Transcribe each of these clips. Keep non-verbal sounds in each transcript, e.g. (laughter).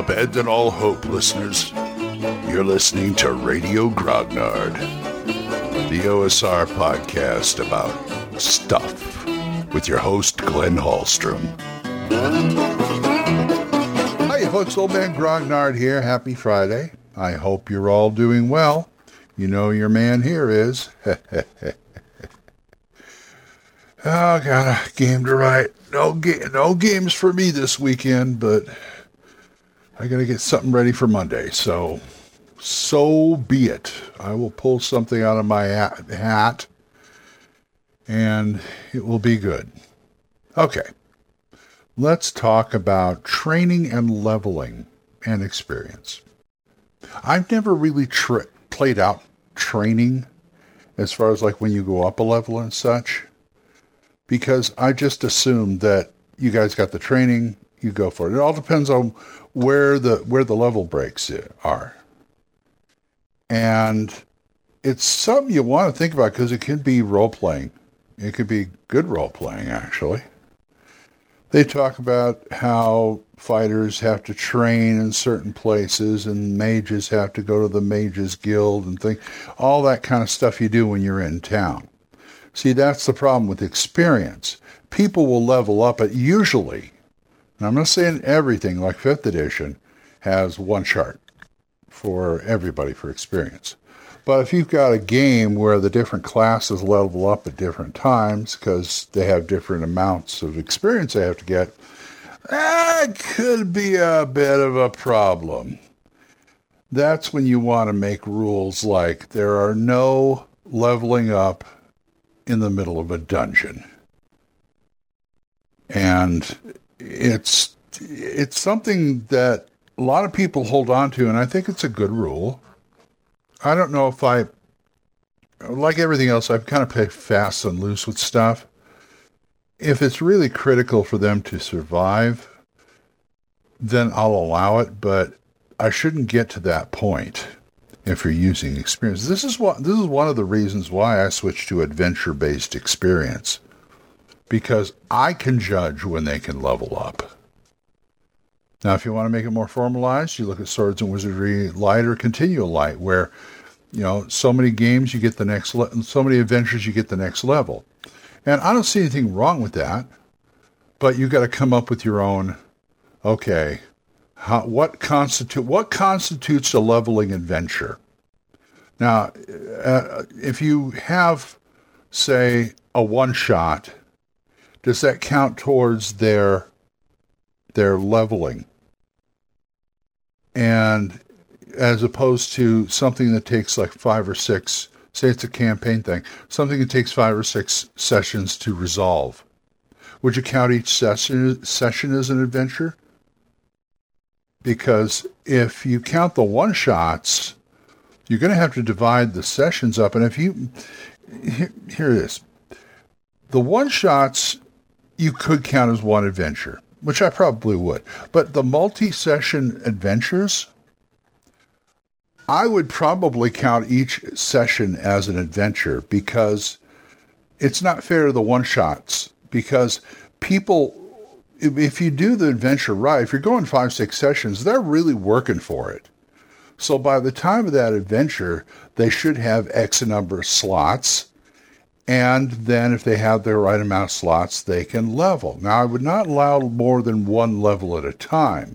Abandon all hope, listeners. You're listening to Radio Grognard, the OSR podcast about stuff with your host, Glenn Hallstrom. Hi, folks. Old Man Grognard here. Happy Friday. I hope you're all doing well. You know your man here is. (laughs) oh, got a game to write. No, ga- no games for me this weekend, but I got to get something ready for Monday. So, so be it. I will pull something out of my hat and it will be good. Okay. Let's talk about training and leveling and experience. I've never really played out training as far as like when you go up a level and such because I just assumed that you guys got the training, you go for it. It all depends on where the where the level breaks are. And it's something you want to think about because it can be role playing. It could be good role playing actually. They talk about how fighters have to train in certain places and mages have to go to the mages guild and think all that kind of stuff you do when you're in town. See, that's the problem with experience. People will level up at usually and I'm not saying everything, like 5th edition, has one chart for everybody for experience. But if you've got a game where the different classes level up at different times because they have different amounts of experience they have to get, that could be a bit of a problem. That's when you want to make rules like there are no leveling up in the middle of a dungeon. And it's it's something that a lot of people hold on to, and I think it's a good rule. I don't know if I, like everything else, I've kind of played fast and loose with stuff. If it's really critical for them to survive, then I'll allow it, but I shouldn't get to that point if you're using experience. This is what this is one of the reasons why I switched to adventure-based experience because I can judge when they can level up. Now, if you want to make it more formalized, you look at Swords and Wizardry Light or Continual Light, where you know so many games you get the next, le- so many adventures you get the next level, and I don't see anything wrong with that. But you got to come up with your own. Okay, how, what constitute what constitutes a leveling adventure? Now, uh, if you have, say, a one shot does that count towards their their leveling? And as opposed to something that takes like five or six, say it's a campaign thing, something that takes five or six sessions to resolve. Would you count each session session as an adventure? Because if you count the one shots, you're going to have to divide the sessions up. And if you here, here it is, the one shots you could count as one adventure, which I probably would. But the multi session adventures, I would probably count each session as an adventure because it's not fair to the one shots. Because people, if you do the adventure right, if you're going five, six sessions, they're really working for it. So by the time of that adventure, they should have X number of slots and then if they have the right amount of slots, they can level. Now, I would not allow more than one level at a time.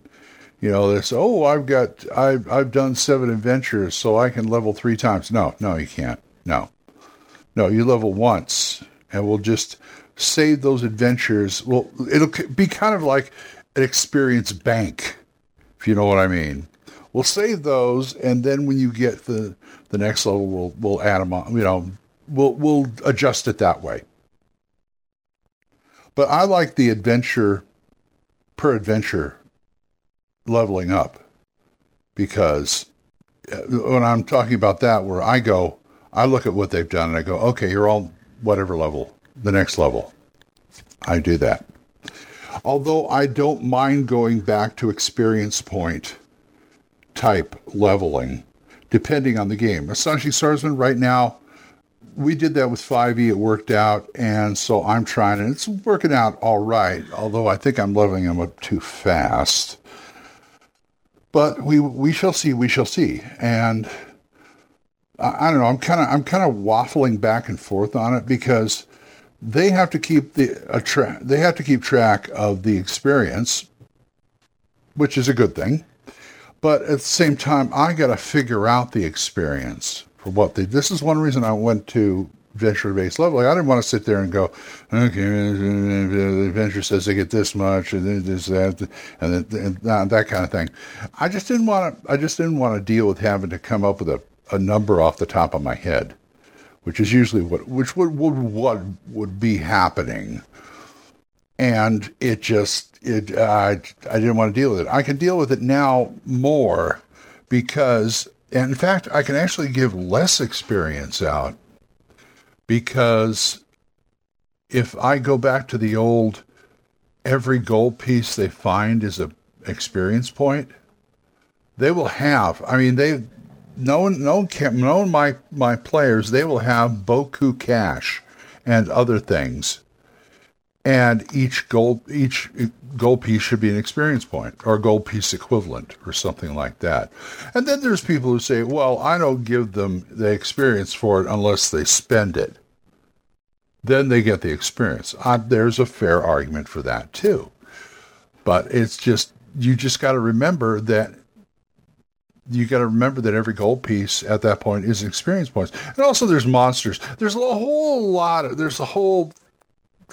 You know, this, oh, I've got, I've, I've done seven adventures, so I can level three times. No, no, you can't. No. No, you level once, and we'll just save those adventures. Well, it'll be kind of like an experience bank, if you know what I mean. We'll save those, and then when you get the the next level, we'll we'll add them on. You know, we'll we'll adjust it that way. But I like the adventure per adventure leveling up because uh, when I'm talking about that, where I go, I look at what they've done and I go, okay, you're all whatever level, the next level. I do that. Although I don't mind going back to experience point type leveling, depending on the game. Astonishing Swordsmen right now, we did that with 5e. It worked out. And so I'm trying, and it's working out all right, although I think I'm leveling them up too fast. but we we shall see. We shall see. And I, I don't know. I'm kind of I'm kind of waffling back and forth on it because they have to keep the a tra- they have to keep track of the experience, which is a good thing. But at the same time, I got to figure out the experience for what they. This is one reason I went to venture based level. Like, I didn't want to sit there and go, okay, the venture says they get this much and this that and, that kind of thing. I just didn't want to. I just didn't want to deal with having to come up with a, a number off the top of my head, which is usually what which would would what would be happening. And it just it I I didn't want to deal with it. I can deal with it now more because and in fact I can actually give less experience out because if I go back to the old every gold piece they find is a experience point, they will have. I mean, they known known my my players. They will have Boku cash and other things, and each gold each gold piece should be an experience point or gold piece equivalent or something like that. And then there's people who say, well, I don't give them the experience for it unless they spend it. Then they get the experience. Uh, there's a fair argument for that too. But it's just, you just got to remember that you got to remember that every gold piece at that point is an experience points. And also there's monsters. There's a whole lot of, there's a whole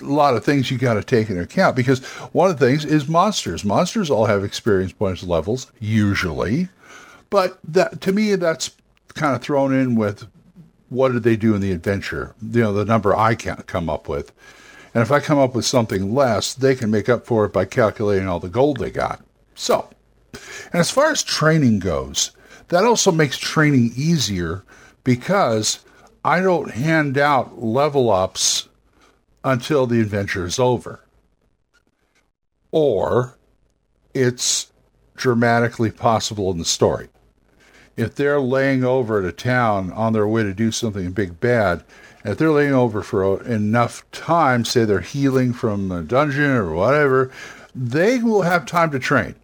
a lot of things you got to take into account because one of the things is monsters. Monsters all have experience points levels usually, but that to me that's kind of thrown in with what did they do in the adventure? You know, the number I can't come up with. And if I come up with something less, they can make up for it by calculating all the gold they got. So, and as far as training goes, that also makes training easier because I don't hand out level ups until the adventure is over. Or it's dramatically possible in the story. If they're laying over at a town on their way to do something big bad, if they're laying over for enough time, say they're healing from a dungeon or whatever, they will have time to train.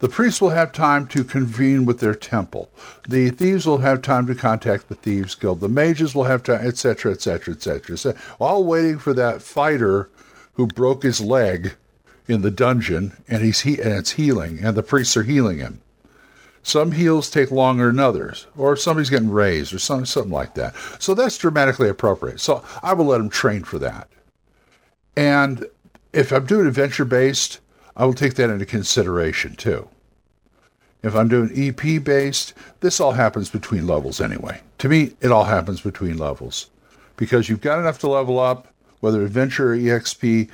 The priests will have time to convene with their temple. The thieves will have time to contact the thieves guild. The mages will have time, etc., etc., etc. All waiting for that fighter who broke his leg in the dungeon, and he's he- and it's healing, and the priests are healing him. Some heals take longer than others, or somebody's getting raised, or some, something like that. So that's dramatically appropriate. So I will let them train for that. And if I'm doing adventure based, I will take that into consideration too. If I'm doing EP based, this all happens between levels anyway. To me, it all happens between levels because you've got enough to level up, whether adventure or EXP,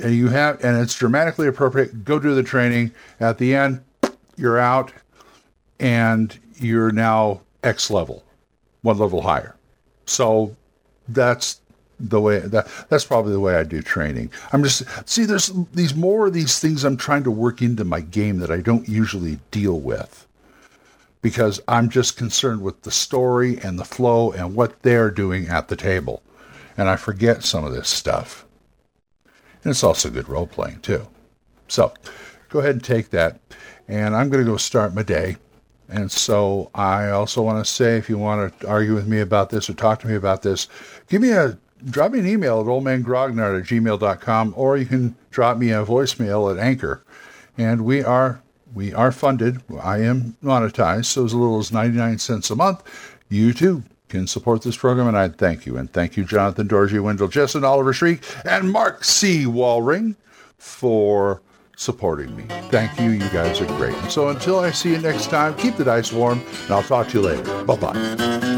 and you have, and it's dramatically appropriate. Go do the training. At the end, you're out, and you're now X level, one level higher. So that's the way that that's probably the way I do training. I'm just see there's these more of these things I'm trying to work into my game that I don't usually deal with because I'm just concerned with the story and the flow and what they're doing at the table. And I forget some of this stuff. And it's also good role playing too. So go ahead and take that. And I'm going to go start my day. And so I also want to say if you want to argue with me about this or talk to me about this, give me a drop me an email at oldmangrognard at gmail.com or you can drop me a voicemail at Anchor. And we are we are funded. I am monetized, so as little as 99 cents a month, you too can support this program, and I thank you. And thank you, Jonathan Dorji, Wendell Jessen, Oliver Shriek, and Mark C. Walring for supporting me. Thank you. You guys are great. So until I see you next time, keep the dice warm, and I'll talk to you later. Bye bye.